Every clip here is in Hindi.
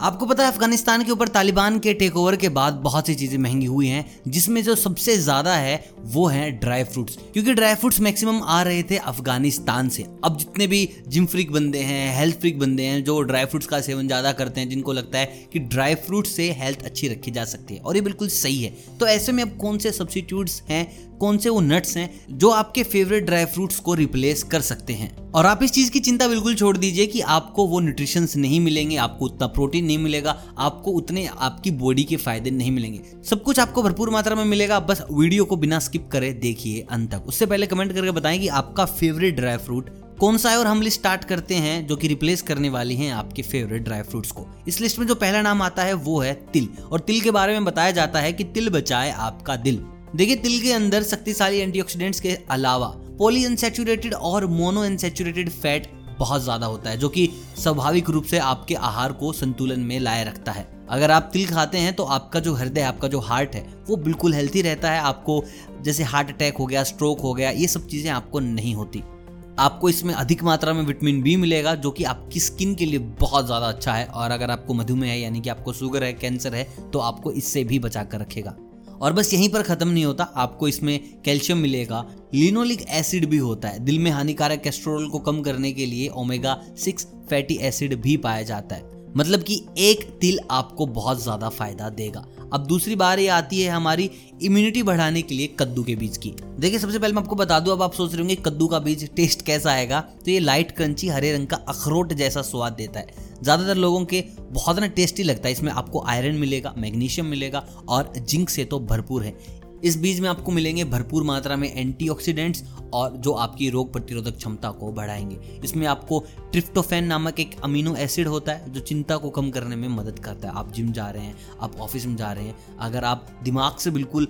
आपको पता है, अफ़गानिस्तान के ऊपर तालिबान के टेक ओवर के बाद बहुत सी चीज़ें महँगी हुई हैं, जिसमें जो सबसे ज़्यादा है, वो है ड्राई फ्रूट्स क्योंकि ड्राई फ्रूट्स मैक्सिमम आ रहे थे अफ़गानिस्तान से। अब जितने भी जिम फ्रिक बंदे हैं हेल्थ फ्रिक बंदे हैं, जो ड्राई फ्रूट्स का सेवन ज़्यादा करते हैं, जिनको लगता है कि ड्राई फ्रूट्स से हेल्थ अच्छी रखी जा सकती है। और ये बिल्कुल सही है। तो ऐसे में अब कौन से सब्सिट्यूट्स हैं कौन से वो नट्स हैं जो आपके फेवरेट ड्राई फ्रूट्स को रिप्लेस कर सकते हैं। और आप इस चीज़ की चिंता बिल्कुल छोड़ दीजिए कि आपको वो न्यूट्रिशन नहीं मिलेंगे, आपको उतना प्रोटीन नहीं मिलेगा, आपको उतने आपकी बॉडी के फ़ायदे नहीं मिलेंगे। सब कुछ आपको भरपूर मात्रा में मिलेगा, बस वीडियो को बिना स्किप करे देखिए अंत तक। उससे पहले कमेंट करके बताएँ कि आपका फेवरेट ड्राई फ्रूट कौन सा है और हम लिस्ट स्टार्ट करते हैं जो कि रिप्लेस करने वाली हैं आपके फेवरेट ड्राई फ्रूट्स को। इस लिस्ट में जो पहला नाम आता है वो है तिल। और तिल के बारे में बताया जाता है कि तिल बचाए आपका दिल। देखिए, तिल के अंदर शक्तिशाली एंटीऑक्सीडेंट्स के अलावा पोली अनसेचुरेटेड और मोनो अनसेचुरेटेड फैट बहुत ज़्यादा होता है, जो कि स्वाभाविक रूप से आपके आहार को संतुलन में लाए रखता है। अगर आप तिल खाते हैं तो आपका जो हृदय आपका जो हार्ट है, वो बिल्कुल हेल्थी रहता है। आपको जैसे हार्ट अटैक हो गया स्ट्रोक हो गया, ये सब चीज़ें आपको नहीं होती। आपको इसमें अधिक मात्रा में विटामिन बी मिलेगा, जो कि आपकी स्किन के लिए बहुत ज़्यादा अच्छा है। और अगर आपको मधुमेह है, यानी कि आपको शुगर है कैंसर है तो आपको इससे भी बचा कर रखेगा। और बस यहीं पर ख़त्म नहीं होता, आपको इसमें कैल्शियम मिलेगा। लिनोलिक एसिड भी होता है। दिल में हानिकारक कैस्ट्रोल को कम करने के लिए ओमेगा सिक्स फैटी एसिड भी पाया जाता है। मतलब कि एक तिल आपको बहुत ज़्यादा फ़ायदा देगा। अब दूसरी बार ये आती है हमारी इम्यूनिटी बढ़ाने के लिए कद्दू के बीज की। देखिए, सबसे पहले मैं आपको बता दूँ, अब आप सोच रहे होंगे कद्दू का बीज टेस्ट कैसा आएगा? तो ये लाइट क्रंची हरे रंग का अखरोट जैसा स्वाद देता है। ज़्यादातर लोगों के बहुत ना टेस्टी लगता है। इसमें आपको आयरन मिलेगा मैग्नीशियम मिलेगा और जिंक से तो भरपूर है। इस बीज में आपको मिलेंगे भरपूर मात्रा में एंटीऑक्सीडेंट्स और जो आपकी रोग प्रतिरोधक क्षमता को बढ़ाएँगे। इसमें आपको ट्रिप्टोफेन नामक एक अमीनो एसिड होता है, जो चिंता को कम करने में मदद करता है। आप जिम जा रहे हैं, आप ऑफ़िस में जा रहे हैं, अगर आप दिमाग से बिल्कुल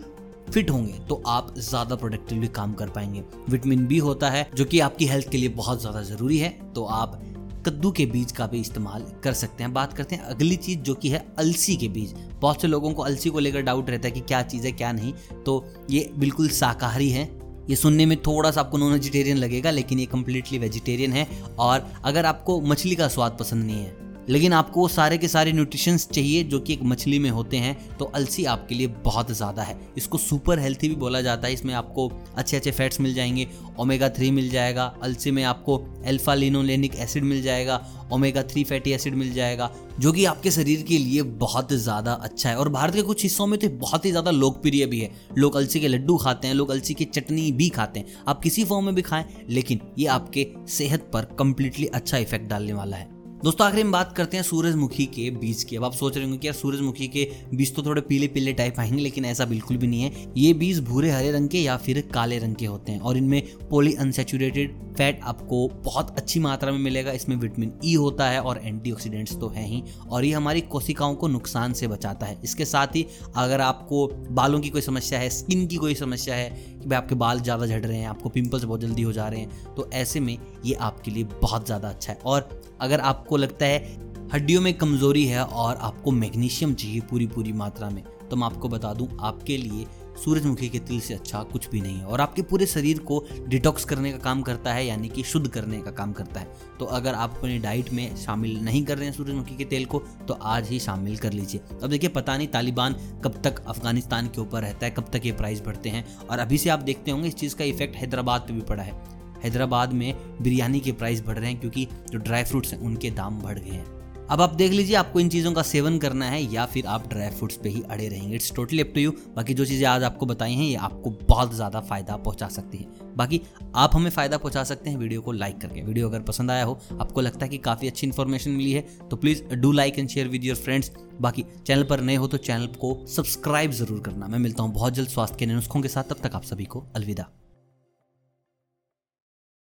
फिट होंगे तो आप ज़्यादा प्रोडक्टिवली काम कर पाएँगे। विटामिन बी होता है, जो कि आपकी हेल्थ के लिए बहुत ज़्यादा ज़रूरी है तो आप कद्दू के बीज का भी इस्तेमाल कर सकते हैं। बात करते हैं अगली चीज़ जो कि है अलसी के बीज। बहुत से लोगों को अलसी को लेकर डाउट रहता है कि क्या चीज़ है, क्या नहीं। तो ये बिल्कुल शाकाहारी है। ये सुनने में थोड़ा सा आपको नॉन वेजिटेरियन लगेगा, लेकिन ये कम्प्लीटली वेजिटेरियन है। और अगर आपको मछली का स्वाद पसंद नहीं है लेकिन आपको वो सारे के सारे न्यूट्रिशंस चाहिए जो कि एक मछली में होते हैं तो अलसी आपके लिए बहुत ज़्यादा है। इसको सुपर हेल्थी भी बोला जाता है, इसमें आपको अच्छे अच्छे फैट्स मिल जाएँगे ओमेगा थ्री मिल जाएगा, अलसी में आपको एल्फा लिनोलेनिक एसिड मिल जाएगा ओमेगा थ्री फैटी एसिड मिल जाएगा, जो कि आपके शरीर के लिए बहुत ज़्यादा अच्छा है। और भारत के कुछ हिस्सों में तो बहुत ही ज़्यादा लोकप्रिय भी है। लोग अलसी के लड्डू खाते हैं, लोग अलसी की चटनी भी खाते हैं। आप किसी फॉर्म में भी खाएँ, लेकिन ये आपके सेहत पर कंप्लीटली अच्छा इफ़ेक्ट डालने वाला है। दोस्तों, आखिर हम बात करते हैं सूरजमुखी के बीज की। अब आप सोच रहे होंगे कि यार, सूरजमुखी के बीज तो थोड़े पीले पीले टाइप आएँगे, लेकिन ऐसा बिल्कुल भी नहीं है। ये बीज भूरे, हरे रंग के या फिर काले रंग के होते हैं, और इनमें पोली अनसेचुरेटेड फैट आपको बहुत अच्छी मात्रा में मिलेगा। इसमें विटामिन ई e होता है और एंटीऑक्सीडेंट्स तो है ही, और ये हमारी कोशिकाओं को नुकसान से बचाता है। इसके साथ ही अगर आपको बालों की कोई समस्या है स्किन की कोई समस्या है, कि भाई आपके बाल ज़्यादा झड़ रहे हैं, आपको पिंपल्स बहुत जल्दी हो जा रहे हैं तो ऐसे में ये आपके लिए बहुत ज़्यादा अच्छा है। और अगर आपको लगता है हड्डियों में कमज़ोरी है और आपको मैग्नीशियम चाहिए पूरी पूरी मात्रा में तो मैं आपको बता दूँ, आपके लिए सूरजमुखी के तिल से अच्छा कुछ भी नहीं है और आपके पूरे शरीर को डिटॉक्स करने का काम करता है, यानी कि शुद्ध करने का काम करता है। तो अगर आप अपनी डाइट में शामिल नहीं कर रहे हैं सूरजमुखी के तेल को तो आज ही शामिल कर लीजिए। अब देखिए, पता नहीं तालिबान कब तक अफ़गानिस्तान के ऊपर रहता है, कब तक ये प्राइस बढ़ते हैं और अभी से आप देखते होंगे इस चीज़ का इफ़ेक्ट हैदराबाद पर भी पड़ा है। हैदराबाद में बिरयानी के प्राइस बढ़ रहे हैं क्योंकि जो ड्राई फ्रूट्स हैं, उनके दाम बढ़ गए हैं। अब आप देख लीजिए, आपको इन चीज़ों का सेवन करना है या फिर आप ड्राई फ्रूट्स पे ही अड़े रहेंगे। It's totally up to you बाकी जो चीज़ें आज आपको बताई हैं, ये आपको बहुत ज़्यादा फ़ायदा पहुँचा सकती हैं। बाकी आप हमें फ़ायदा पहुँचा सकते हैं वीडियो को लाइक करके। वीडियो अगर पसंद आया हो, आपको लगता है कि काफ़ी अच्छी इन्फॉर्मेशन मिली है तो please do like and share with your friends बाकी चैनल पर नए हो तो चैनल को सब्सक्राइब ज़रूर करना। मैं मिलता हूँ बहुत जल्द स्वास्थ्य के नुस्खों के साथ। तब तक आप सभी को अलविदा।